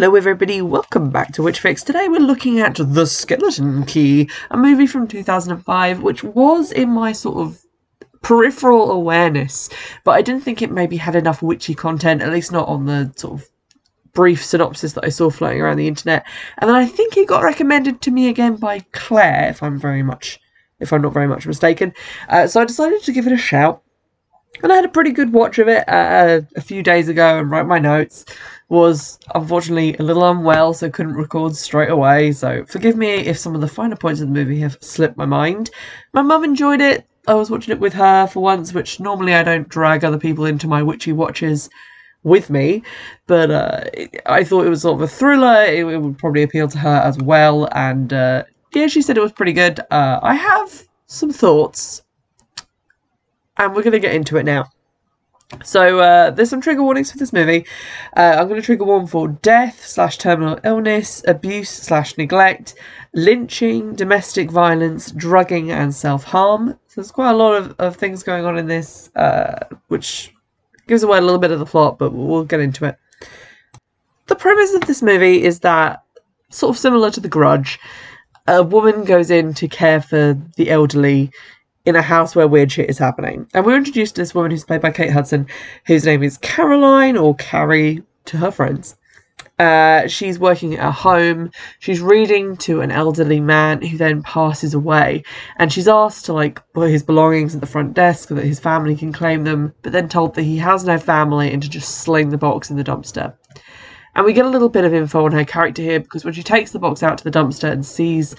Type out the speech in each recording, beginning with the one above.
Hello, everybody. Welcome back to Witchfix. Today we're looking at The Skeleton Key, a movie from 2005, which was in my sort of peripheral awareness, but I didn't think it maybe had enough witchy content, at least not on the sort of brief synopsis that I saw floating around the internet. And then I think it got recommended to me again by Claire, if I'm very much, if I'm not very much mistaken. Uh, so I decided to give it a shout. And I had a pretty good watch of it uh, a few days ago and wrote my notes was unfortunately a little unwell, so couldn't record straight away. So forgive me if some of the finer points of the movie have slipped my mind. My mum enjoyed it. I was watching it with her for once, which normally I don't drag other people into my witchy watches with me, but uh, I thought it was sort of a thriller. It, it would probably appeal to her as well, and uh, yeah, she said it was pretty good. Uh, I have some thoughts, and we're going to get into it now. So uh, there's some trigger warnings for this movie. Uh, I'm going to trigger one for death slash terminal illness, abuse slash neglect, lynching, domestic violence, drugging, and self harm. So there's quite a lot of, of things going on in this, uh, which gives away a little bit of the plot, but we'll get into it. The premise of this movie is that, sort of similar to The Grudge, a woman goes in to care for the elderly in a house where weird shit is happening. And we're introduced to this woman who's played by Kate Hudson, whose name is Caroline or Carrie to her friends. Uh, she's working at a home. She's reading to an elderly man who then passes away, and she's asked to like put his belongings at the front desk so that his family can claim them. But then told that he has no family and to just sling the box in the dumpster. And we get a little bit of info on her character here because when she takes the box out to the dumpster and sees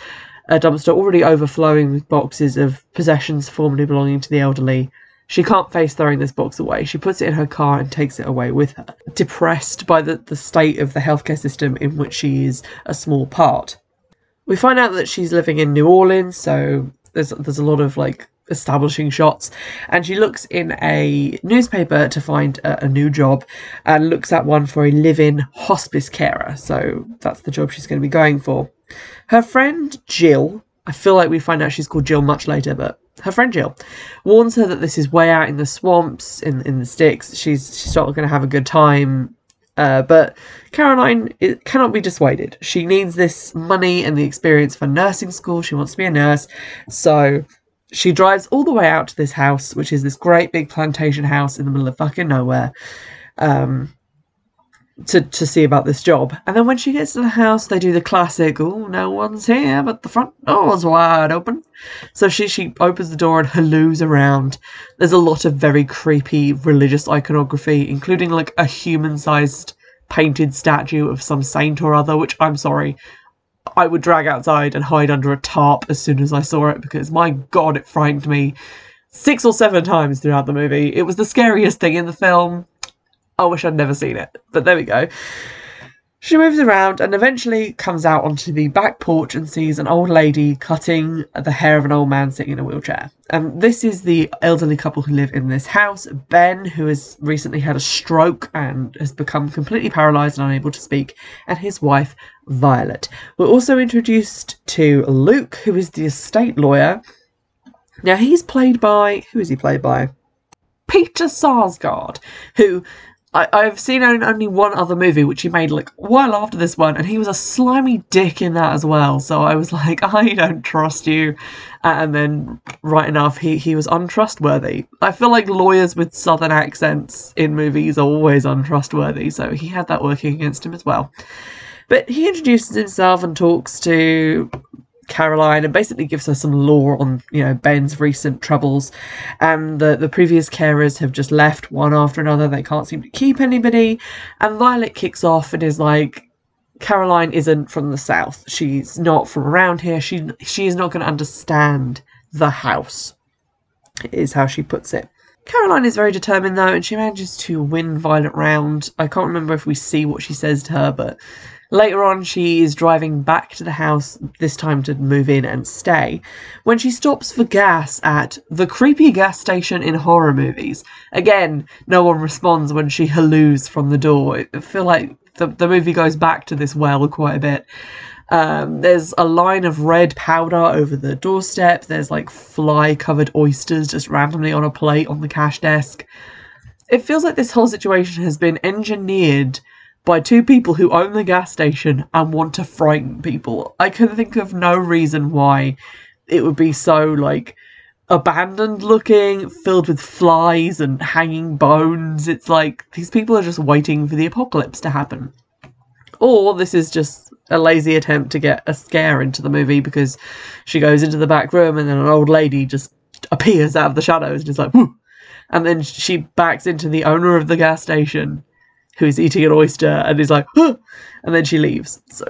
a dumpster already overflowing with boxes of possessions formerly belonging to the elderly. She can't face throwing this box away. She puts it in her car and takes it away with her, depressed by the, the state of the healthcare system in which she is a small part. We find out that she's living in New Orleans, so there's there's a lot of like establishing shots and she looks in a newspaper to find a, a, new job and looks at one for a live-in hospice carer so that's the job she's going to be going for her friend Jill, I feel like we find out she's called Jill much later, but her friend Jill warns her that this is way out in the swamps, in in the sticks. She's she's not going to have a good time. Uh, but Caroline it cannot be dissuaded. She needs this money and the experience for nursing school. She wants to be a nurse, so she drives all the way out to this house, which is this great big plantation house in the middle of fucking nowhere. Um, to, to see about this job. And then when she gets to the house, they do the classic, oh, no one's here, but the front door's wide open. So she, she opens the door and halloos around. There's a lot of very creepy religious iconography, including like a human sized painted statue of some saint or other, which I'm sorry, I would drag outside and hide under a tarp as soon as I saw it because my god, it frightened me six or seven times throughout the movie. It was the scariest thing in the film I wish I'd never seen it, but there we go. She moves around and eventually comes out onto the back porch and sees an old lady cutting the hair of an old man sitting in a wheelchair. And this is the elderly couple who live in this house Ben, who has recently had a stroke and has become completely paralysed and unable to speak, and his wife, Violet. We're also introduced to Luke, who is the estate lawyer. Now, he's played by. Who is he played by? Peter Sarsgaard, who I, I've seen only one other movie which he made like a while after this one, and he was a slimy dick in that as well. So I was like, I don't trust you. And then, right enough, he, he was untrustworthy. I feel like lawyers with southern accents in movies are always untrustworthy, so he had that working against him as well. But he introduces himself and talks to Caroline and basically gives her some lore on you know Ben's recent troubles, and the the previous carers have just left one after another. They can't seem to keep anybody, and Violet kicks off and is like. Caroline isn't from the south. She's not from around here. She she is not going to understand the house. Is how she puts it. Caroline is very determined though, and she manages to win Violet round. I can't remember if we see what she says to her, but Later on, she is driving back to the house, this time to move in and stay, when she stops for gas at the creepy gas station in horror movies. Again, no one responds when she halloos from the door. I feel like the, the movie goes back to this well quite a bit. Um, there's a line of red powder over the doorstep. There's like fly covered oysters just randomly on a plate on the cash desk. It feels like this whole situation has been engineered by two people who own the gas station and want to frighten people. I can think of no reason why it would be so like abandoned looking, filled with flies and hanging bones. It's like these people are just waiting for the apocalypse to happen. Or this is just a lazy attempt to get a scare into the movie because she goes into the back room and then an old lady just appears out of the shadows and is like, Whoo! and then she backs into the owner of the gas station who's eating an oyster and is like, huh! and then she leaves. So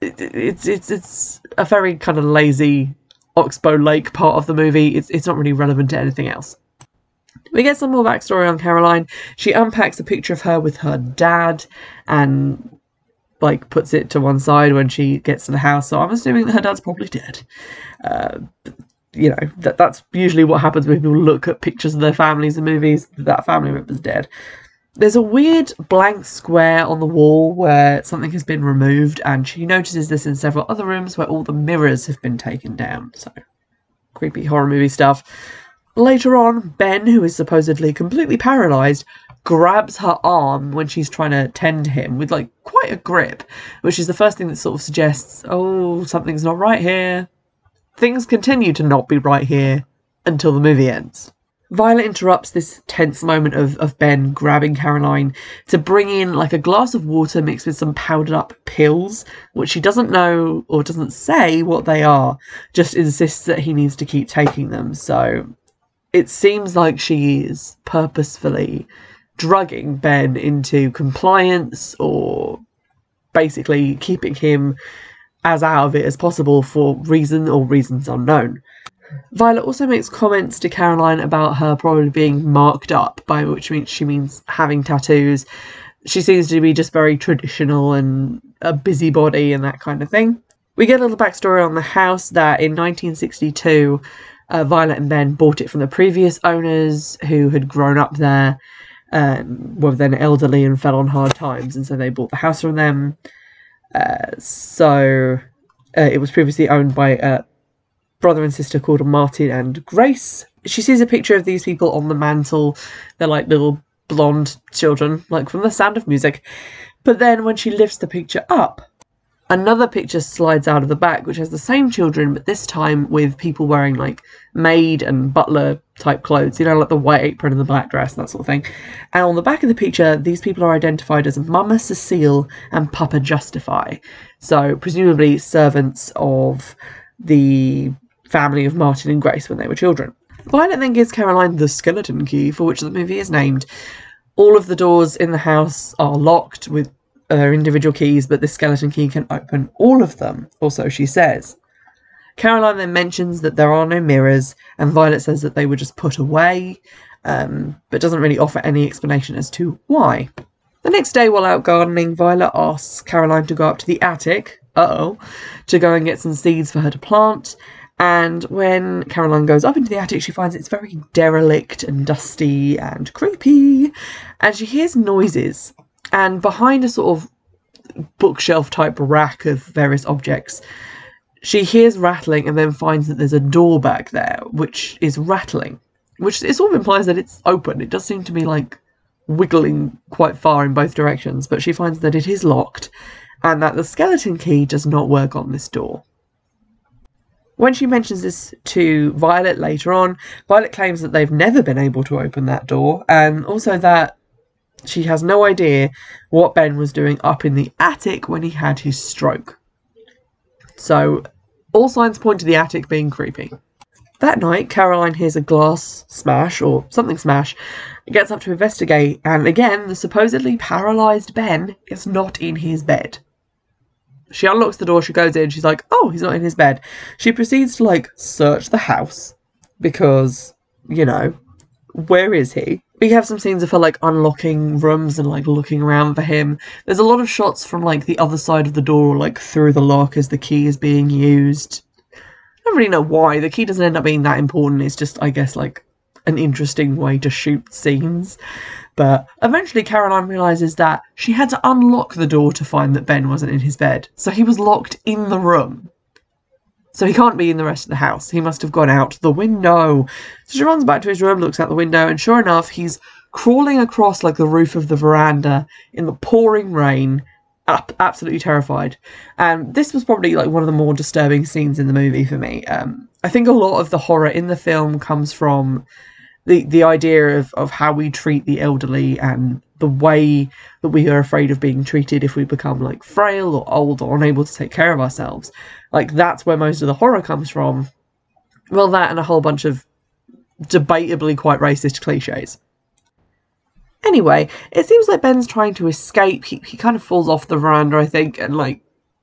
it, it's it's it's a very kind of lazy Oxbow Lake part of the movie. It's it's not really relevant to anything else. We get some more backstory on Caroline. She unpacks a picture of her with her dad and like puts it to one side when she gets to the house. So I'm assuming that her dad's probably dead. Uh, you know that that's usually what happens when people look at pictures of their families in movies. That family member's dead. There's a weird blank square on the wall where something has been removed, and she notices this in several other rooms where all the mirrors have been taken down. So, creepy horror movie stuff. Later on, Ben, who is supposedly completely paralyzed, grabs her arm when she's trying to tend him with like quite a grip, which is the first thing that sort of suggests, oh, something's not right here. Things continue to not be right here until the movie ends. Violet interrupts this tense moment of, of Ben grabbing Caroline to bring in like a glass of water mixed with some powdered up pills, which she doesn't know or doesn't say what they are, just insists that he needs to keep taking them. So it seems like she is purposefully drugging Ben into compliance or basically keeping him as out of it as possible for reason or reasons unknown. Violet also makes comments to Caroline about her probably being marked up, by which means she means having tattoos. She seems to be just very traditional and a busybody and that kind of thing. We get a little backstory on the house that in 1962, uh, Violet and Ben bought it from the previous owners who had grown up there, um, were then elderly and fell on hard times, and so they bought the house from them. Uh, so uh, it was previously owned by uh, brother and sister called Martin and Grace. She sees a picture of these people on the mantle. They're like little blonde children, like from the sound of music. But then when she lifts the picture up, another picture slides out of the back, which has the same children, but this time with people wearing like maid and butler type clothes, you know, like the white apron and the black dress, and that sort of thing. And on the back of the picture, these people are identified as Mama Cecile and Papa Justify. So, presumably servants of the family of Martin and Grace when they were children. Violet then gives Caroline the skeleton key, for which the movie is named. All of the doors in the house are locked with their individual keys, but the skeleton key can open all of them, or so she says. Caroline then mentions that there are no mirrors, and Violet says that they were just put away, um, but doesn't really offer any explanation as to why. The next day, while out gardening, Violet asks Caroline to go up to the attic, uh oh, to go and get some seeds for her to plant, and when Caroline goes up into the attic, she finds it's very derelict and dusty and creepy. And she hears noises. And behind a sort of bookshelf type rack of various objects, she hears rattling and then finds that there's a door back there which is rattling. Which it sort of implies that it's open. It does seem to be like wiggling quite far in both directions, but she finds that it is locked and that the skeleton key does not work on this door. When she mentions this to Violet later on, Violet claims that they've never been able to open that door, and also that she has no idea what Ben was doing up in the attic when he had his stroke. So, all signs point to the attic being creepy. That night, Caroline hears a glass smash or something smash, gets up to investigate, and again, the supposedly paralysed Ben is not in his bed. She unlocks the door, she goes in, she's like, oh, he's not in his bed. She proceeds to like search the house because, you know, where is he? We have some scenes of her like unlocking rooms and like looking around for him. There's a lot of shots from like the other side of the door, like through the lock as the key is being used. I don't really know why. The key doesn't end up being that important. It's just, I guess, like an interesting way to shoot scenes. But eventually, Caroline realizes that she had to unlock the door to find that Ben wasn't in his bed. So he was locked in the room. So he can't be in the rest of the house. He must have gone out the window. So she runs back to his room, looks out the window, and sure enough, he's crawling across like the roof of the veranda in the pouring rain, up, absolutely terrified. And this was probably like one of the more disturbing scenes in the movie for me. Um, I think a lot of the horror in the film comes from the the idea of, of how we treat the elderly and the way that we are afraid of being treated if we become like frail or old or unable to take care of ourselves. Like that's where most of the horror comes from. Well, that and a whole bunch of debatably quite racist cliches. Anyway, it seems like Ben's trying to escape. He, he kind of falls off the veranda, I think, and like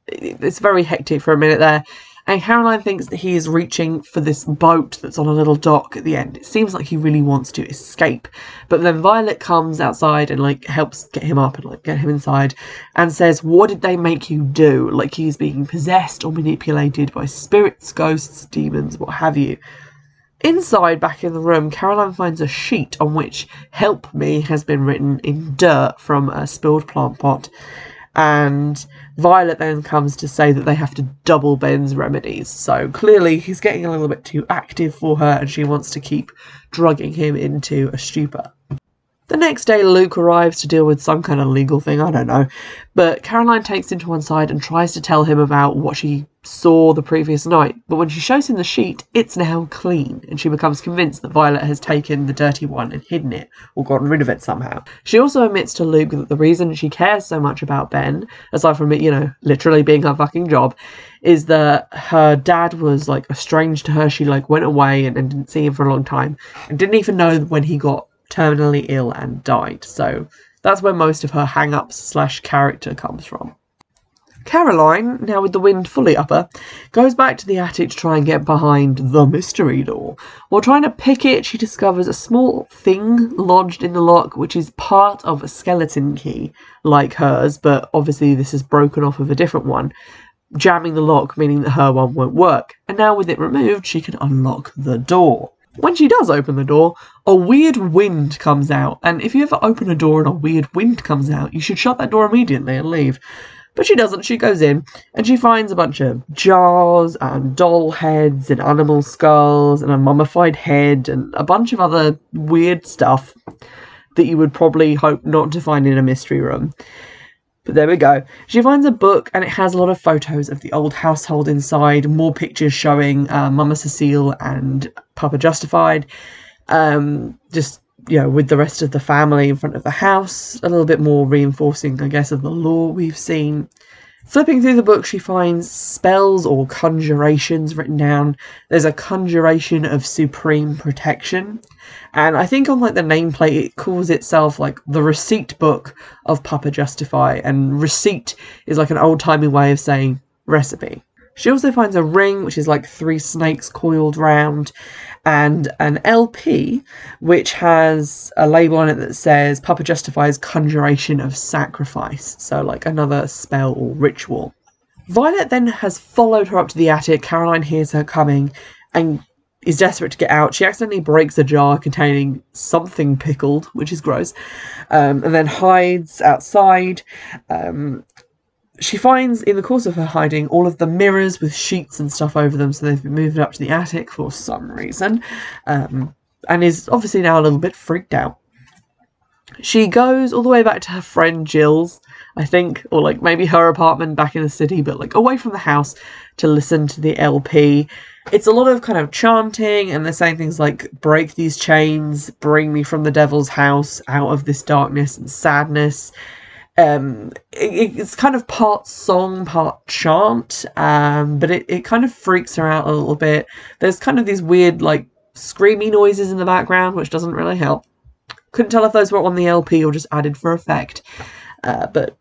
it's very hectic for a minute there. And Caroline thinks that he is reaching for this boat that's on a little dock at the end. It seems like he really wants to escape. But then Violet comes outside and like helps get him up and like get him inside and says, What did they make you do? Like he's being possessed or manipulated by spirits, ghosts, demons, what have you. Inside, back in the room, Caroline finds a sheet on which Help Me has been written in dirt from a spilled plant pot and Violet then comes to say that they have to double Ben's remedies. So clearly he's getting a little bit too active for her and she wants to keep drugging him into a stupor. The next day, Luke arrives to deal with some kind of legal thing, I don't know. But Caroline takes him to one side and tries to tell him about what she saw the previous night. But when she shows him the sheet, it's now clean, and she becomes convinced that Violet has taken the dirty one and hidden it, or gotten rid of it somehow. She also admits to Luke that the reason she cares so much about Ben, aside from it, you know, literally being her fucking job, is that her dad was like estranged to her. She like went away and, and didn't see him for a long time, and didn't even know when he got terminally ill and died. So that's where most of her hang ups slash character comes from. Caroline, now with the wind fully up her, goes back to the attic to try and get behind the mystery door. While trying to pick it, she discovers a small thing lodged in the lock, which is part of a skeleton key, like hers, but obviously this is broken off of a different one, jamming the lock, meaning that her one won't work. And now with it removed, she can unlock the door. When she does open the door, a weird wind comes out. And if you ever open a door and a weird wind comes out, you should shut that door immediately and leave. But she doesn't. She goes in and she finds a bunch of jars and doll heads and animal skulls and a mummified head and a bunch of other weird stuff that you would probably hope not to find in a mystery room. But there we go. She finds a book and it has a lot of photos of the old household inside, more pictures showing uh, Mama Cecile and Papa Justify. Um, just, you know, with the rest of the family in front of the house, a little bit more reinforcing, I guess, of the lore we've seen. Flipping through the book, she finds spells or conjurations written down. There's a conjuration of supreme protection. And I think on like the nameplate, it calls itself like the receipt book of Papa Justify. And receipt is like an old timey way of saying recipe. She also finds a ring, which is like three snakes coiled round, and an LP, which has a label on it that says Papa Justify's Conjuration of Sacrifice. So, like another spell or ritual. Violet then has followed her up to the attic. Caroline hears her coming and is desperate to get out. She accidentally breaks a jar containing something pickled, which is gross, um, and then hides outside. Um, she finds in the course of her hiding all of the mirrors with sheets and stuff over them, so they've been moved up to the attic for some reason, um, and is obviously now a little bit freaked out. She goes all the way back to her friend Jill's, I think, or like maybe her apartment back in the city, but like away from the house to listen to the LP. It's a lot of kind of chanting, and they're saying things like, break these chains, bring me from the devil's house, out of this darkness and sadness. Um it, it's kind of part song part chant um but it, it kind of freaks her out a little bit. There's kind of these weird like screamy noises in the background which doesn't really help. Couldn't tell if those were on the lp or just added for effect uh, but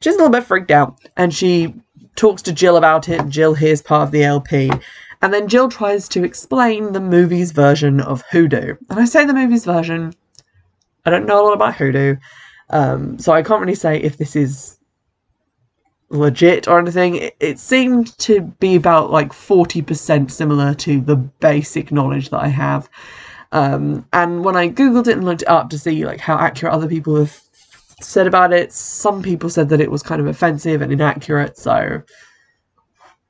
she's a little bit freaked out. And she talks to jill about it. Jill hears part of the lp and then jill tries to explain the movie's version of hoodoo. And i say the movie's version. I don't know a lot about hoodoo. Um, so I can't really say if this is legit or anything. It, it seemed to be about like 40% similar to the basic knowledge that I have. Um, and when I googled it and looked it up to see like how accurate other people have said about it, some people said that it was kind of offensive and inaccurate. So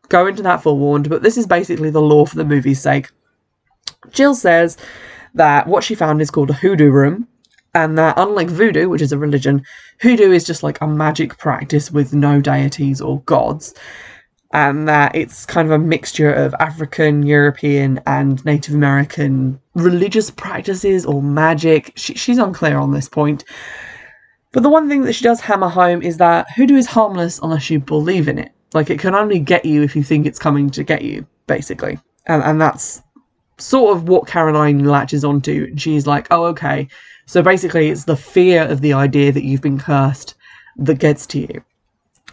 go into that forewarned. But this is basically the lore for the movie's sake. Jill says that what she found is called a hoodoo room, and that unlike voodoo, which is a religion, hoodoo is just like a magic practice with no deities or gods, and that it's kind of a mixture of African, European, and Native American religious practices or magic. She, she's unclear on this point. But the one thing that she does hammer home is that hoodoo is harmless unless you believe in it. Like, it can only get you if you think it's coming to get you, basically. And, and that's sort of what Caroline latches onto. She's like, oh, okay. So basically, it's the fear of the idea that you've been cursed that gets to you,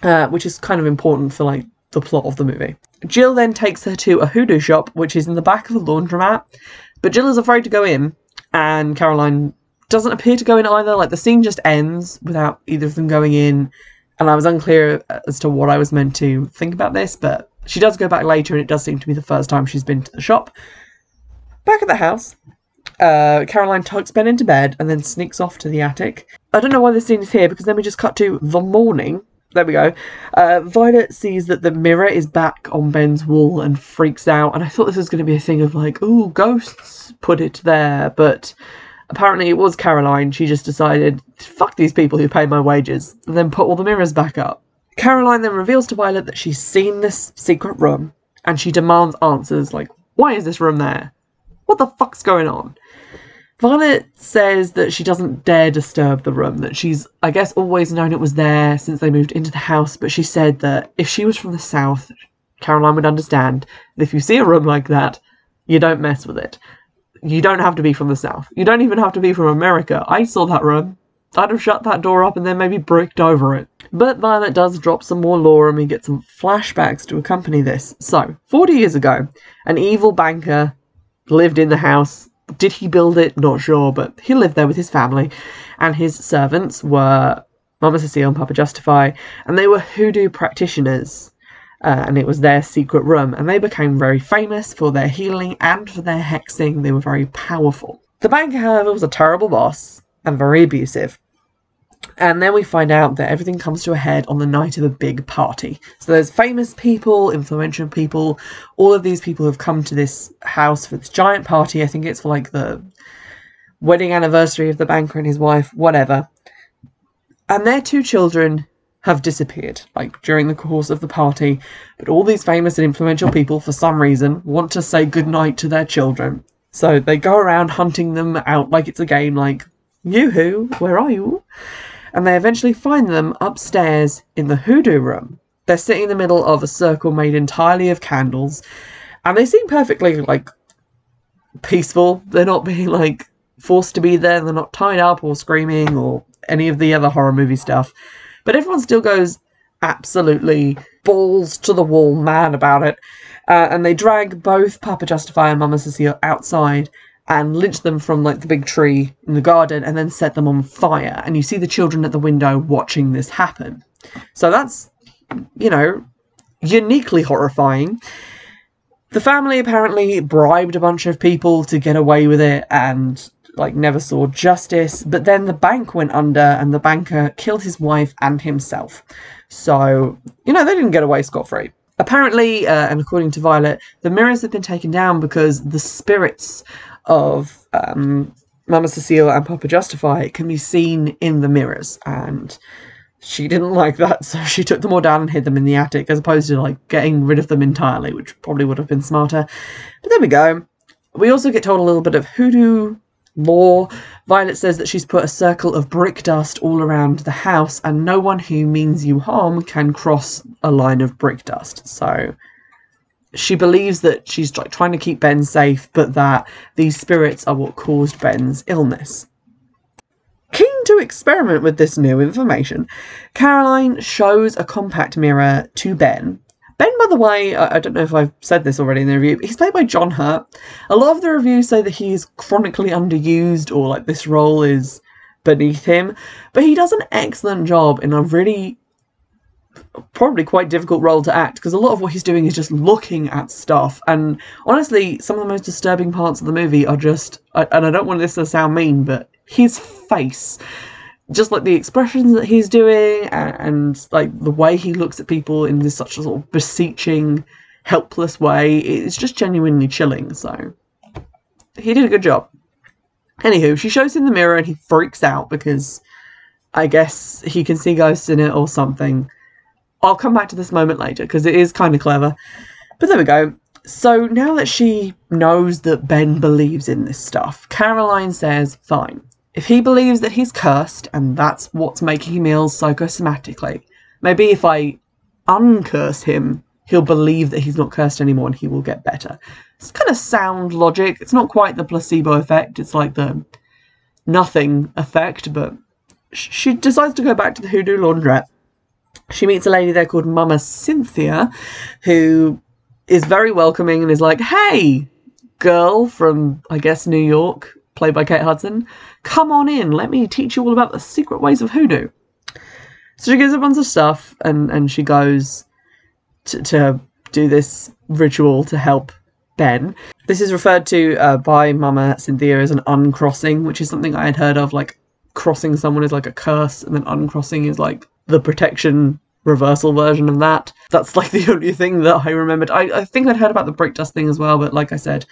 uh, which is kind of important for like the plot of the movie. Jill then takes her to a hoodoo shop, which is in the back of a laundromat, but Jill is afraid to go in, and Caroline doesn't appear to go in either. Like the scene just ends without either of them going in, and I was unclear as to what I was meant to think about this, but she does go back later, and it does seem to be the first time she's been to the shop. Back at the house, uh, Caroline tucks Ben into bed and then sneaks off to the attic. I don't know why this scene is here because then we just cut to the morning. There we go. Uh, Violet sees that the mirror is back on Ben's wall and freaks out. And I thought this was going to be a thing of like, oh, ghosts put it there. But apparently it was Caroline. She just decided, fuck these people who pay my wages, and then put all the mirrors back up. Caroline then reveals to Violet that she's seen this secret room and she demands answers like, why is this room there? What the fuck's going on? Violet says that she doesn't dare disturb the room, that she's, I guess, always known it was there since they moved into the house, but she said that if she was from the south, Caroline would understand that if you see a room like that, you don't mess with it. You don't have to be from the south. You don't even have to be from America. I saw that room. I'd have shut that door up and then maybe bricked over it. But Violet does drop some more lore and we get some flashbacks to accompany this. So, 40 years ago, an evil banker lived in the house did he build it? Not sure, but he lived there with his family, and his servants were Mama Cecile and Papa Justify, and they were hoodoo practitioners. Uh, and it was their secret room, and they became very famous for their healing and for their hexing. They were very powerful. The banker, however, was a terrible boss and very abusive. And then we find out that everything comes to a head on the night of a big party. So there's famous people, influential people. All of these people have come to this house for this giant party. I think it's for like the wedding anniversary of the banker and his wife, whatever. And their two children have disappeared, like during the course of the party. But all these famous and influential people, for some reason, want to say goodnight to their children. So they go around hunting them out like it's a game, like, Yoo-hoo, where are you? and they eventually find them upstairs in the hoodoo room. They're sitting in the middle of a circle made entirely of candles, and they seem perfectly like peaceful. They're not being like forced to be there, they're not tied up or screaming or any of the other horror movie stuff. But everyone still goes absolutely balls to the wall mad about it. Uh, and they drag both Papa Justify and Mama Cecile outside and lynch them from like the big tree in the garden and then set them on fire. And you see the children at the window watching this happen. So that's, you know, uniquely horrifying. The family apparently bribed a bunch of people to get away with it and like never saw justice. But then the bank went under and the banker killed his wife and himself. So, you know, they didn't get away scot free. Apparently, uh, and according to Violet, the mirrors have been taken down because the spirits of um, Mama Cecile and Papa Justify can be seen in the mirrors, and she didn't like that, so she took them all down and hid them in the attic, as opposed to like getting rid of them entirely, which probably would have been smarter. But there we go. We also get told a little bit of hoodoo lore. Violet says that she's put a circle of brick dust all around the house, and no one who means you harm can cross a line of brick dust. So she believes that she's trying to keep Ben safe, but that these spirits are what caused Ben's illness. Keen to experiment with this new information, Caroline shows a compact mirror to Ben. Ben, by the way, I don't know if I've said this already in the review, he's played by John Hurt. A lot of the reviews say that he's chronically underused or like this role is beneath him, but he does an excellent job in a really probably quite difficult role to act because a lot of what he's doing is just looking at stuff. And honestly, some of the most disturbing parts of the movie are just, and I don't want this to sound mean, but his face. Just like the expressions that he's doing and, and like the way he looks at people in this such a sort of beseeching, helpless way, it's just genuinely chilling. So he did a good job. Anywho, she shows him the mirror and he freaks out because I guess he can see ghosts in it or something. I'll come back to this moment later because it is kind of clever. But there we go. So now that she knows that Ben believes in this stuff, Caroline says, fine. If he believes that he's cursed and that's what's making him ill psychosomatically, maybe if I uncurse him, he'll believe that he's not cursed anymore and he will get better. It's kind of sound logic. It's not quite the placebo effect, it's like the nothing effect, but she decides to go back to the hoodoo laundrette. She meets a lady there called Mama Cynthia, who is very welcoming and is like, hey, girl from, I guess, New York, played by Kate Hudson, come on in, let me teach you all about the secret ways of hoodoo. So she gives a bunch of stuff and, and she goes to, to do this ritual to help Ben. This is referred to uh, by Mama Cynthia as an uncrossing, which is something I had heard of. Like crossing someone is like a curse, and then uncrossing is like the protection reversal version of that. That's like the only thing that I remembered. I, I think I'd heard about the break dust thing as well, but like I said,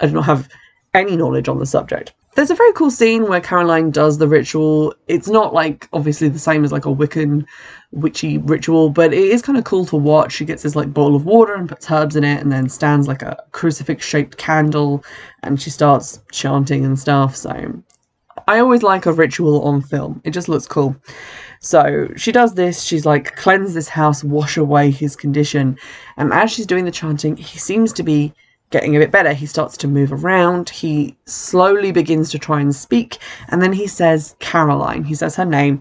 I do not have any knowledge on the subject. There's a very cool scene where Caroline does the ritual. It's not like obviously the same as like a Wiccan witchy ritual, but it is kind of cool to watch. She gets this like bowl of water and puts herbs in it and then stands like a crucifix shaped candle and she starts chanting and stuff. So I always like a ritual on film. It just looks cool. So she does this, she's like, cleanse this house, wash away his condition. And as she's doing the chanting, he seems to be getting a bit better. He starts to move around. He slowly begins to try and speak. And then he says, Caroline. He says her name.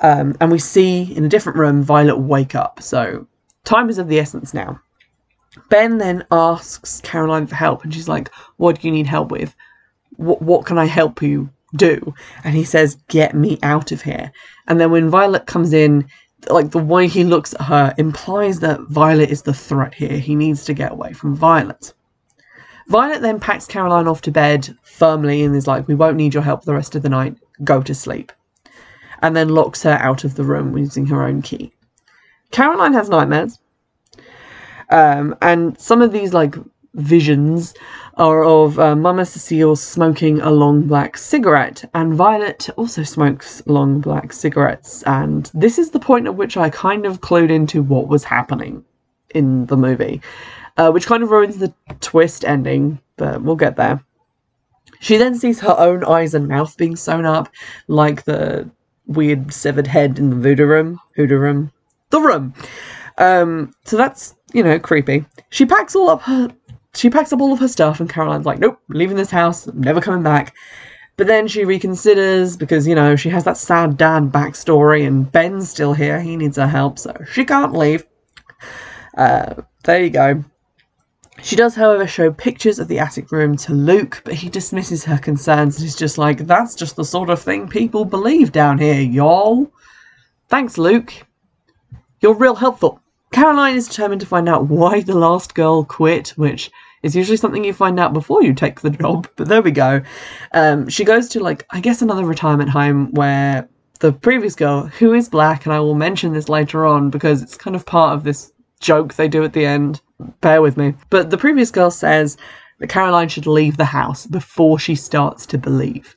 Um, and we see in a different room Violet wake up. So time is of the essence now. Ben then asks Caroline for help. And she's like, What do you need help with? What, what can I help you do? And he says, Get me out of here. And then when Violet comes in, like the way he looks at her implies that Violet is the threat here. He needs to get away from Violet. Violet then packs Caroline off to bed firmly and is like, We won't need your help the rest of the night. Go to sleep. And then locks her out of the room using her own key. Caroline has nightmares. Um, and some of these, like, visions are of uh, Mama Cecile smoking a long black cigarette, and Violet also smokes long black cigarettes. And this is the point at which I kind of clued into what was happening in the movie uh, which kind of ruins the twist ending, but we'll get there. She then sees her own eyes and mouth being sewn up, like the weird severed head in the voodoo room, hoodoo room, the room. Um, so that's you know creepy. She packs all up her, she packs up all of her stuff, and Caroline's like, nope, leaving this house, never coming back. But then she reconsiders because you know she has that sad dad backstory, and Ben's still here. He needs her help, so she can't leave. Uh, there you go. She does, however, show pictures of the attic room to Luke, but he dismisses her concerns and is just like, that's just the sort of thing people believe down here, y'all. Thanks, Luke. You're real helpful. Caroline is determined to find out why the last girl quit, which is usually something you find out before you take the job, but there we go. Um, she goes to, like, I guess another retirement home where the previous girl, who is black, and I will mention this later on because it's kind of part of this joke they do at the end. Bear with me. But the previous girl says that Caroline should leave the house before she starts to believe.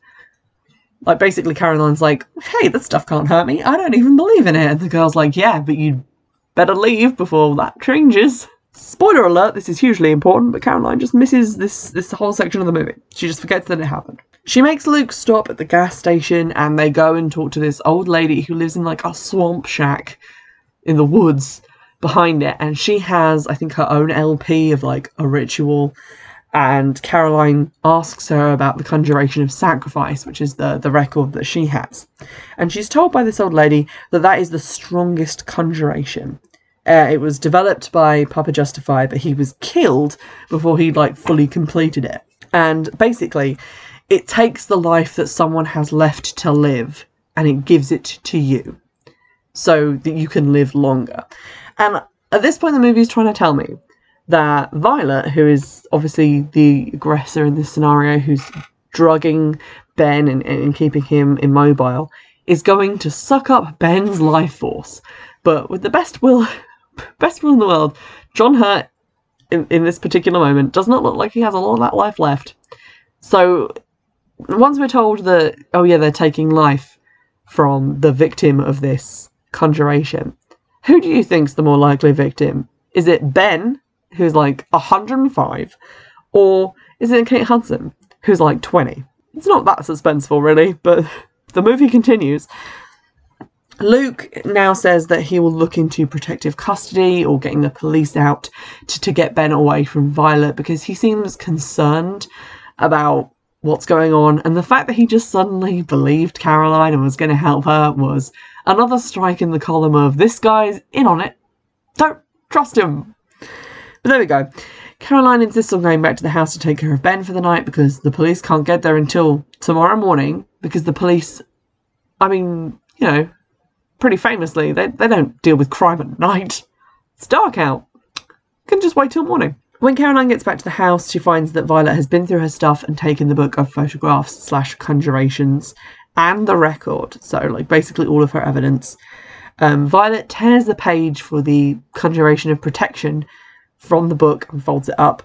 Like, basically, Caroline's like, hey, this stuff can't hurt me. I don't even believe in it. And the girl's like, yeah, but you'd better leave before that changes. Spoiler alert, this is hugely important, but Caroline just misses this, this whole section of the movie. She just forgets that it happened. She makes Luke stop at the gas station and they go and talk to this old lady who lives in like a swamp shack in the woods behind it, and she has, I think, her own LP of like a ritual. And Caroline asks her about the Conjuration of Sacrifice, which is the, the record that she has. And she's told by this old lady that that is the strongest conjuration. Uh, it was developed by Papa Justify, but he was killed before he like fully completed it. And basically, it takes the life that someone has left to live and it gives it to you so that you can live longer. And at this point, the movie is trying to tell me that Violet, who is obviously the aggressor in this scenario, who's drugging Ben and, and keeping him immobile, is going to suck up Ben's life force. But with the best will, best will in the world, John Hurt, in, in this particular moment, does not look like he has a lot of that life left. So once we're told that, oh yeah, they're taking life from the victim of this conjuration, who do you think's the more likely victim? Is it Ben, who's like 105, or is it Kate Hudson, who's like 20? It's not that suspenseful, really, but the movie continues. Luke now says that he will look into protective custody or getting the police out to, to get Ben away from Violet because he seems concerned about what's going on. And the fact that he just suddenly believed Caroline and was going to help her was another strike in the column of this guy's in on it. Don't trust him. But there we go. Caroline insists on going back to the house to take care of Ben for the night because the police can't get there until tomorrow morning because the police, I mean, you know, pretty famously, they, they don't deal with crime at night. It's dark out. Can just wait till morning. When Caroline gets back to the house, she finds that Violet has been through her stuff and taken the book of photographs slash conjurations and the record. So, like, basically all of her evidence. Um, Violet tears the page for the conjuration of protection from the book and folds it up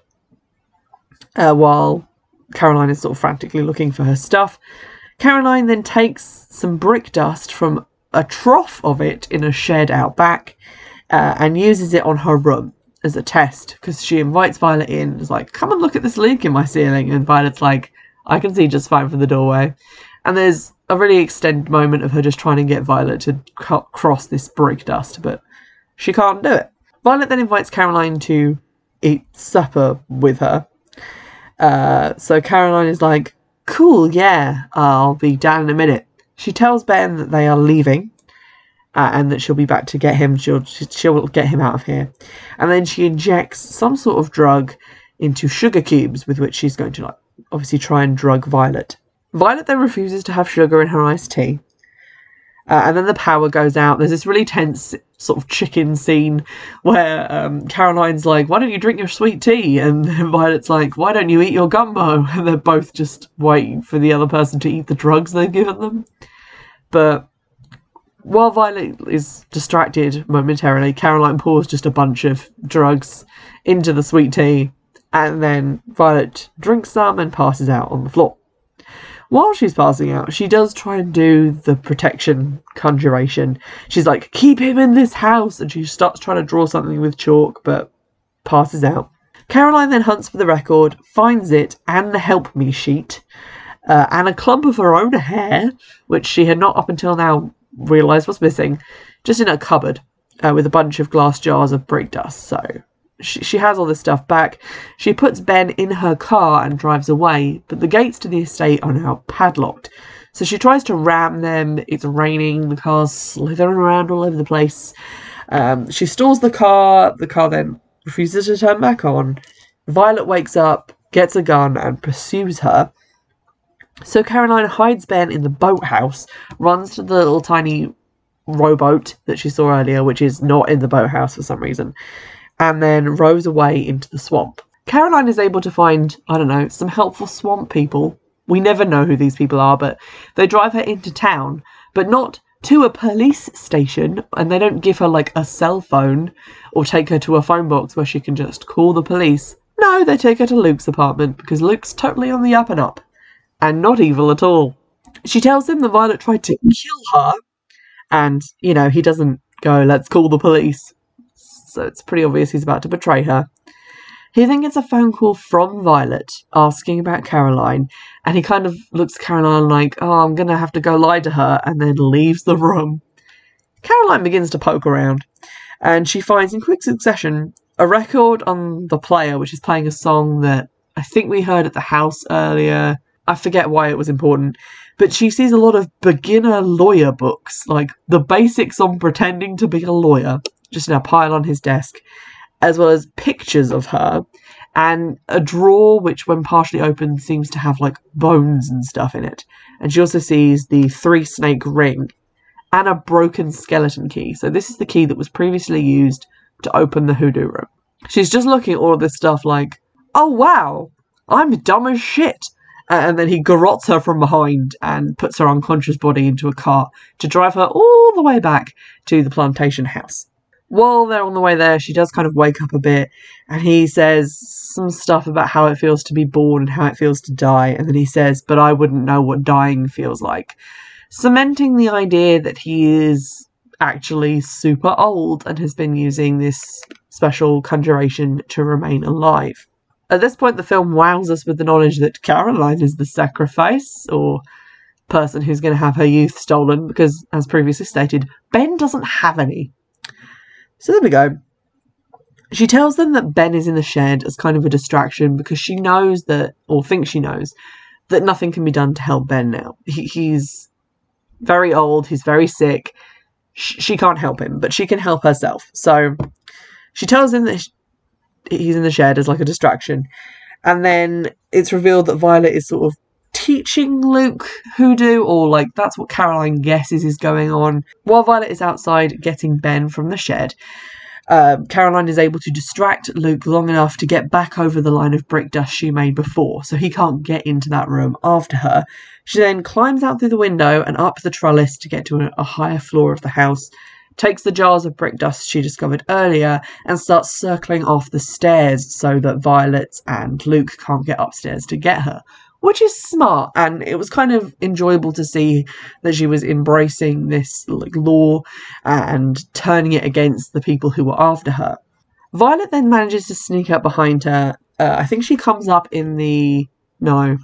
uh, while Caroline is sort of frantically looking for her stuff. Caroline then takes some brick dust from a trough of it in a shed out back uh, and uses it on her room as a test because she invites Violet in and is like, come and look at this leak in my ceiling. And Violet's like, I can see just fine from the doorway. And there's a really extended moment of her just trying to get Violet to cut, cross this brick dust, but she can't do it. Violet then invites Caroline to eat supper with her. Uh, so Caroline is like, cool, yeah, I'll be down in a minute. She tells Ben that they are leaving uh, and that she'll be back to get him. She'll she'll get him out of here, and then she injects some sort of drug into sugar cubes with which she's going to like obviously try and drug Violet. Violet then refuses to have sugar in her iced tea. Uh, and then the power goes out. There's this really tense sort of chicken scene where um, Caroline's like, "Why don't you drink your sweet tea?" And Violet's like, "Why don't you eat your gumbo?" And they're both just waiting for the other person to eat the drugs they've given them. But while Violet is distracted momentarily, Caroline pours just a bunch of drugs into the sweet tea, and then Violet drinks some and passes out on the floor. While she's passing out, she does try and do the protection conjuration. She's like, keep him in this house, and she starts trying to draw something with chalk, but passes out. Caroline then hunts for the record, finds it and the help me sheet, uh, and a clump of her own hair, which she had not up until now realised was missing, just in a cupboard uh, with a bunch of glass jars of brick dust. So she, she has all this stuff back. She puts Ben in her car and drives away, but the gates to the estate are now padlocked. So she tries to ram them. It's raining. The car's slithering around all over the place. Um, she stalls the car. The car then refuses to turn back on. Violet wakes up, gets a gun, and pursues her. So Caroline hides Ben in the boathouse, runs to the little tiny rowboat that she saw earlier, which is not in the boathouse for some reason, and then rows away into the swamp. Caroline is able to find, I don't know, some helpful swamp people. We never know who these people are, but they drive her into town, but not to a police station, and they don't give her like a cell phone or take her to a phone box where she can just call the police. No, they take her to Luke's apartment because Luke's totally on the up and up and not evil at all. She tells him that Violet tried to kill her, and, you know, he doesn't go, let's call the police so it's pretty obvious he's about to betray her. He then gets a phone call from Violet asking about Caroline, and he kind of looks at Caroline like, oh, I'm to have to go lie to her, and then leaves the room. Caroline begins to poke around, and she finds in quick succession a record on the player which is playing a song that I think we heard at the house earlier. I forget why it was important, but she sees a lot of beginner lawyer books, like the basics on pretending to be a lawyer just in a pile on his desk, as well as pictures of her and a drawer which, when partially opened, seems to have like bones and stuff in it. And she also sees the three snake ring and a broken skeleton key. So, this is the key that was previously used to open the hoodoo room. She's just looking at all of this stuff like, oh wow, I'm dumb as shit. And then he garrots her from behind and puts her unconscious body into a cart to drive her all the way back to the plantation house. While they're on the way there, she does kind of wake up a bit, and he says some stuff about how it feels to be born and how it feels to die, and then he says, But I wouldn't know what dying feels like. Cementing the idea that he is actually super old and has been using this special conjuration to remain alive. At this point, the film wows us with the knowledge that Caroline is the sacrifice, or person who's going to have her youth stolen, because, as previously stated, Ben doesn't have any. So there we go. She tells them that Ben is in the shed as kind of a distraction because she knows that, or thinks she knows, that nothing can be done to help Ben now. He, he's very old, he's very sick. Sh- she can't help him, but she can help herself. So she tells him that he's in the shed as like a distraction. And then it's revealed that Violet is sort of teaching Luke hoodoo, or like that's what Caroline guesses is going on. While Violet is outside getting Ben from the shed, um, Caroline is able to distract Luke long enough to get back over the line of brick dust she made before, so he can't get into that room after her. She then climbs out through the window and up the trellis to get to a, a higher floor of the house, takes the jars of brick dust she discovered earlier, and starts circling off the stairs so that Violet and Luke can't get upstairs to get her which is smart and it was kind of enjoyable to see that she was embracing this like lore and turning it against the people who were after her. Violet then manages to sneak up behind her. Uh, i think she comes up in the no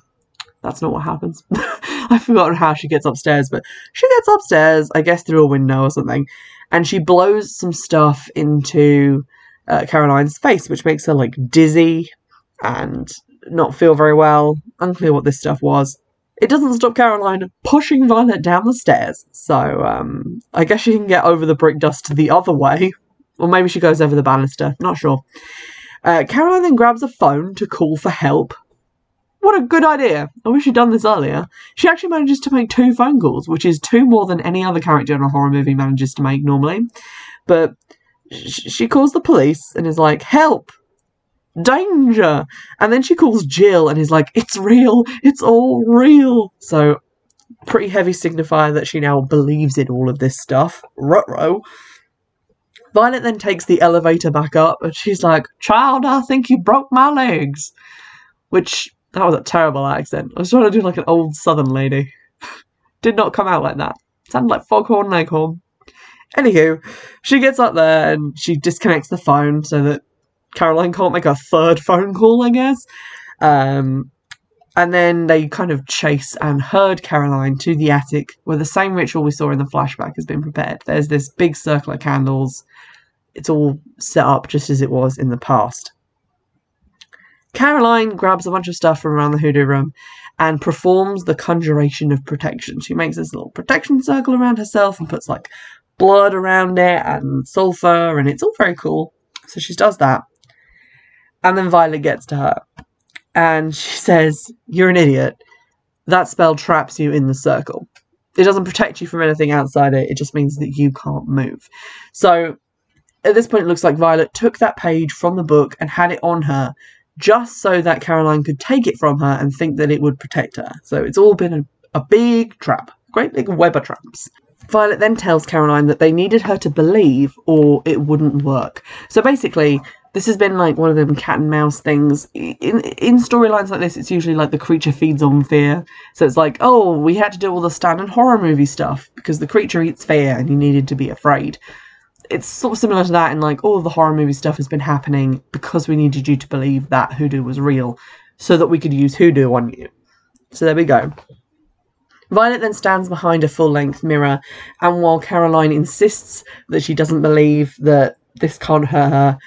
that's not what happens. I've forgotten how she gets upstairs but she gets upstairs i guess through a window or something and she blows some stuff into uh, caroline's face which makes her like dizzy and not feel very well. Unclear what this stuff was. It doesn't stop Caroline pushing Violet down the stairs, so um, I guess she can get over the brick dust the other way. Or maybe she goes over the banister, not sure. Uh, Caroline then grabs a phone to call for help. What a good idea! I wish she'd done this earlier. She actually manages to make two phone calls, which is two more than any other character in a horror movie manages to make normally. But she calls the police and is like, Help! Danger. And then she calls Jill and is like, it's real, it's all real. So, pretty heavy signifier that she now believes in all of this stuff. Rutro. Violet then takes the elevator back up and she's like, Child, I think you broke my legs. Which, that was a terrible accent. I was trying to do like an old southern lady. Did not come out like that. Sounded like Foghorn Leghorn. Anywho, she gets up there and she disconnects the phone so that Caroline can't make a third phone call, I guess. Um, and then they kind of chase and herd Caroline to the attic where the same ritual we saw in the flashback has been prepared. There's this big circle of candles. It's all set up just as it was in the past. Caroline grabs a bunch of stuff from around the hoodoo room and performs the conjuration of protection. She makes this little protection circle around herself and puts like blood around it and sulfur, and it's all very cool. So she does that. And then Violet gets to her and she says, You're an idiot. That spell traps you in the circle. It doesn't protect you from anything outside it, it just means that you can't move. So at this point, it looks like Violet took that page from the book and had it on her just so that Caroline could take it from her and think that it would protect her. So it's all been a, a big trap, great big web of traps. Violet then tells Caroline that they needed her to believe or it wouldn't work. So basically, this has been like one of them cat and mouse things. In in storylines like this, it's usually like the creature feeds on fear. So it's like, oh, we had to do all the standard horror movie stuff because the creature eats fear and you needed to be afraid. It's sort of similar to that in like all the horror movie stuff has been happening because we needed you to believe that hoodoo was real, so that we could use hoodoo on you. So there we go. Violet then stands behind a full length mirror, and while Caroline insists that she doesn't believe that this can't hurt her,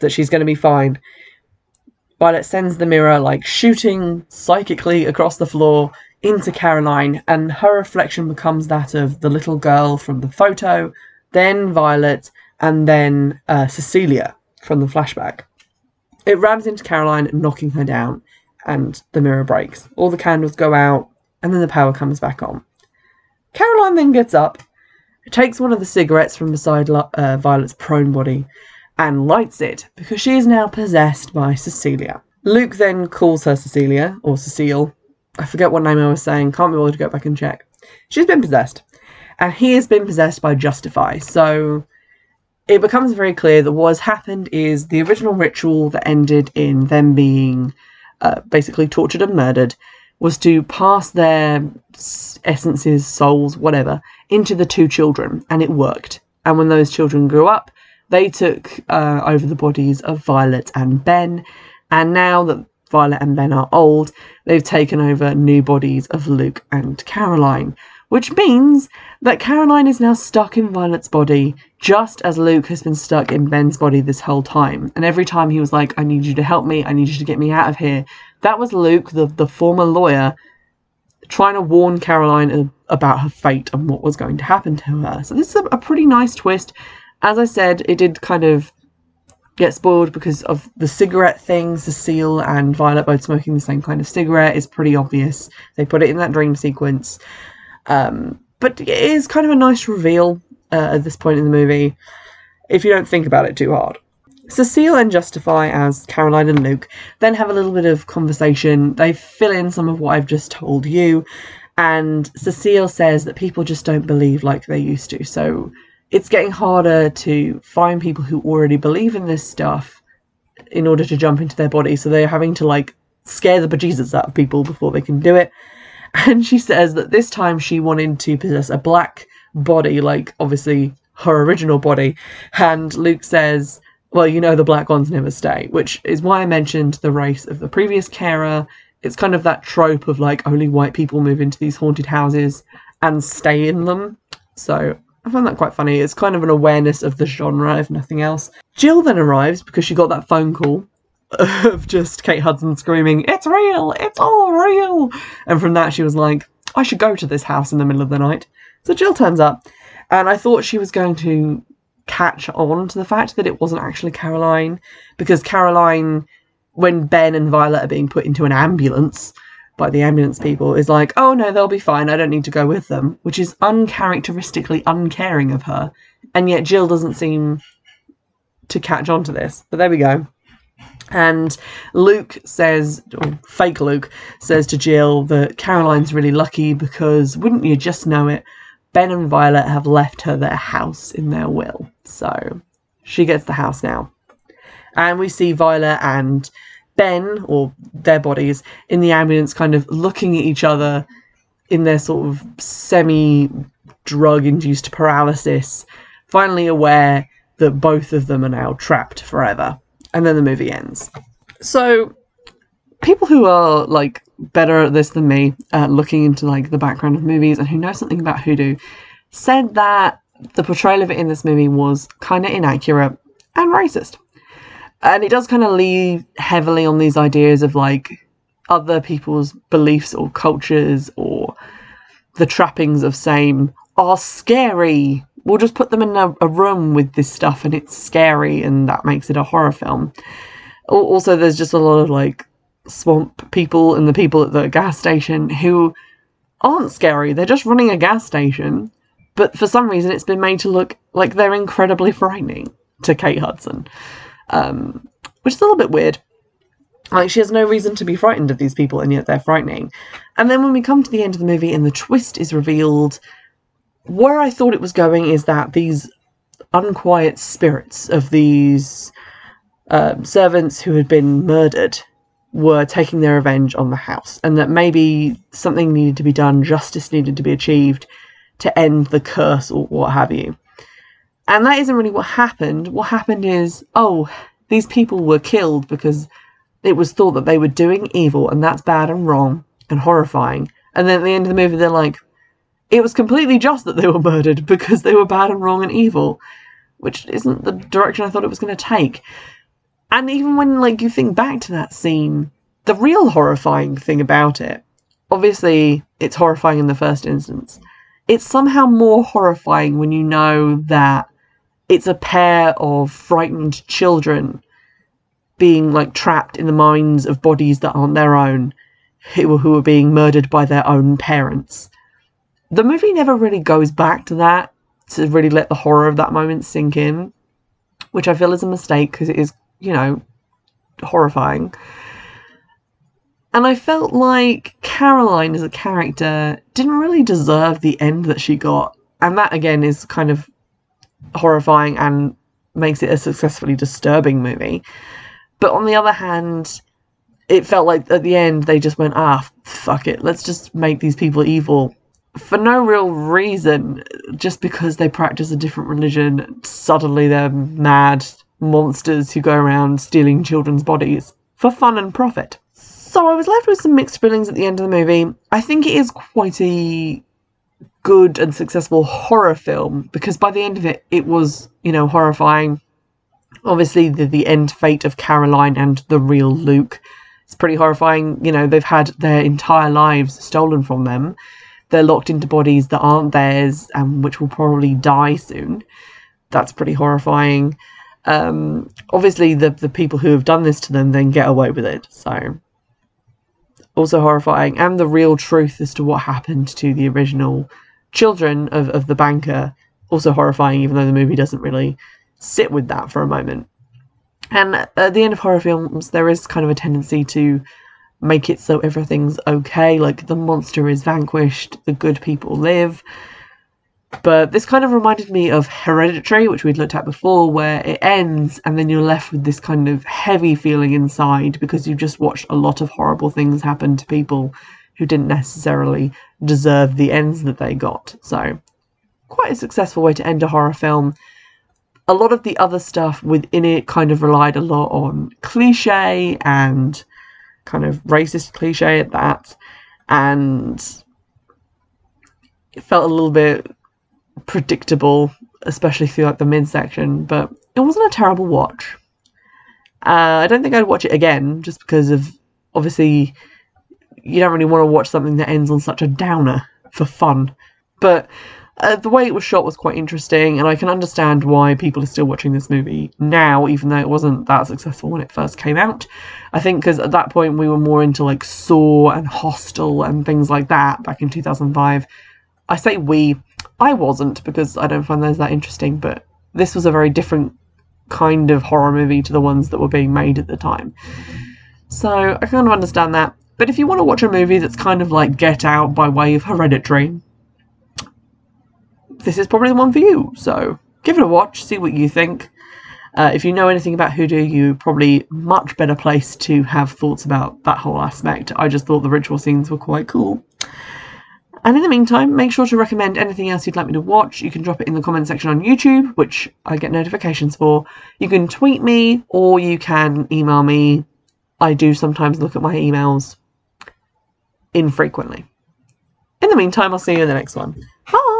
that she's going to be fine. Violet sends the mirror like shooting psychically across the floor into Caroline, and her reflection becomes that of the little girl from the photo, then Violet, and then uh, Cecilia from the flashback. It rams into Caroline, knocking her down, and the mirror breaks. All the candles go out, and then the power comes back on. Caroline then gets up, takes one of the cigarettes from beside uh, Violet's prone body, and lights it because she is now possessed by Cecilia. Luke then calls her Cecilia or Cecile. I forget what name I was saying, can't be bothered to go back and check. She's been possessed. And he has been possessed by Justify. So it becomes very clear that what has happened is the original ritual that ended in them being uh, basically tortured and murdered was to pass their essences, souls, whatever, into the two children, and it worked. And when those children grew up, they took uh, over the bodies of Violet and Ben, and now that Violet and Ben are old, they've taken over new bodies of Luke and Caroline, which means that Caroline is now stuck in Violet's body, just as Luke has been stuck in Ben's body this whole time. And every time he was like, I need you to help me, I need you to get me out of here, that was Luke, the, the former lawyer, trying to warn Caroline about her fate and what was going to happen to her. So this is a, a pretty nice twist. As I said, it did kind of get spoiled because of the cigarette thing. Cecile and Violet both smoking the same kind of cigarette is pretty obvious. They put it in that dream sequence. Um, but it is kind of a nice reveal uh, at this point in the movie if you don't think about it too hard. Cecile and Justify as Caroline and Luke then have a little bit of conversation. They fill in some of what I've just told you, and Cecile says that people just don't believe like they used to. So it's getting harder to find people who already believe in this stuff in order to jump into their body. So they're having to like scare the bejesus out of people before they can do it. And she says that this time she wanted to possess a black body, like obviously her original body. And Luke says well, you know, the black ones never stay, which is why I mentioned the race of the previous carer. It's kind of that trope of like only white people move into these haunted houses and stay in them. So I find that quite funny. It's kind of an awareness of the genre, if nothing else. Jill then arrives because she got that phone call of just Kate Hudson screaming, It's real! It's all real! And from that, she was like, I should go to this house in the middle of the night. So Jill turns up, and I thought she was going to catch on to the fact that it wasn't actually Caroline because Caroline, when Ben and Violet are being put into an ambulance by the ambulance people, is like, oh no, they'll be fine. I don't need to go with them, which is uncharacteristically uncaring of her. And yet Jill doesn't seem to catch on to this. But there we go. And Luke says, or fake Luke says to Jill that Caroline's really lucky because wouldn't you just know it? Ben and Violet have left her their house in their will. So she gets the house now. And we see Violet and Ben, or their bodies, in the ambulance kind of looking at each other in their sort of semi drug induced paralysis, finally aware that both of them are now trapped forever. And then the movie ends. So people who are like better at this than me, uh, looking into like the background of movies and who know something about hoodoo, said that the portrayal of it in this movie was kind of inaccurate and racist. And it does kind of lean heavily on these ideas of like other people's beliefs or cultures or the trappings of same are scary. We'll just put them in a, a room with this stuff and it's scary and that makes it a horror film. Also, there's just a lot of like swamp people and the people at the gas station who aren't scary. They're just running a gas station. But for some reason, it's been made to look like they're incredibly frightening to Kate Hudson, um, which is a little bit weird. Like, she has no reason to be frightened of these people, and yet they're frightening. And then when we come to the end of the movie and the twist is revealed, where I thought it was going is that these unquiet spirits of these uh, servants who had been murdered were taking their revenge on the house, and that maybe something needed to be done, justice needed to be achieved to end the curse or what have you. And that isn't really what happened. What happened is, oh, these people were killed because it was thought that they were doing evil, and that's bad and wrong and horrifying. And then at the end of the movie, they're like, it was completely just that they were murdered because they were bad and wrong and evil, which isn't the direction I thought it was going to take. And even when like you think back to that scene, the real horrifying thing about it, obviously it's horrifying in the first instance. It's somehow more horrifying when you know that it's a pair of frightened children being like trapped in the minds of bodies that aren't their own who, are being murdered by their own parents. The movie never really goes back to that to really let the horror of that moment sink in, which I feel is a mistake because it is you know, horrifying. And I felt like Caroline as a character didn't really deserve the end that she got. And that again is kind of horrifying and makes it a successfully disturbing movie. But on the other hand, it felt like at the end they just went, ah, fuck it, let's just make these people evil for no real reason, just because they practice a different religion. Suddenly they're mad monsters who go around stealing children's bodies for fun and profit. So I was left with some mixed feelings at the end of the movie. I think it is quite a good and successful horror film because by the end of it, it was, you know, horrifying. Obviously, the, the end fate of Caroline and the real Luke. It's pretty horrifying. You know, they've had their entire lives stolen from them. They're locked into bodies that aren't theirs and which will probably die soon. That's pretty horrifying. Um, obviously, the, the people who have done this to them then get away with it. So, also horrifying. And the real truth as to what happened to the original children of, of the banker. Also horrifying, even though the movie doesn't really sit with that for a moment. And at the end of horror films, there is kind of a tendency to make it so everything's okay, like the monster is vanquished, the good people live. But this kind of reminded me of Hereditary, which we'd looked at before, where it ends and then you're left with this kind of heavy feeling inside because you've just watched a lot of horrible things happen to people who didn't necessarily deserve the ends that they got. So, quite a successful way to end a horror film. A lot of the other stuff within it kind of relied a lot on cliche and kind of racist cliche at that, and it felt a little bit predictable, especially through like the midsection. But it wasn't a terrible watch. Uh, I don't think I'd watch it again, just because of obviously you don't really want to watch something that ends on such a downer for fun. But uh, the way it was shot was quite interesting, and I can understand why people are still watching this movie now, even though it wasn't that successful when it first came out. I think because at that point we were more into like Saw and Hostel and things like that back in 2005. I say we, I wasn't because I don't find those that interesting, but this was a very different kind of horror movie to the ones that were being made at the time. So I kind of understand that. But if you want to watch a movie that's kind of like Get Out by way of Hereditary, this is probably the one for you. So give it a watch, see what you think. Uh, if you know anything about Hoodoo, you're probably much better placed to have thoughts about that whole aspect. I just thought the ritual scenes were quite cool. And in the meantime, make sure to recommend anything else you'd like me to watch. You can drop it in the comment section on YouTube, which I get notifications for. You can tweet me or you can email me. I do sometimes look at my emails infrequently. In the meantime, I'll see you in the next one. Bye!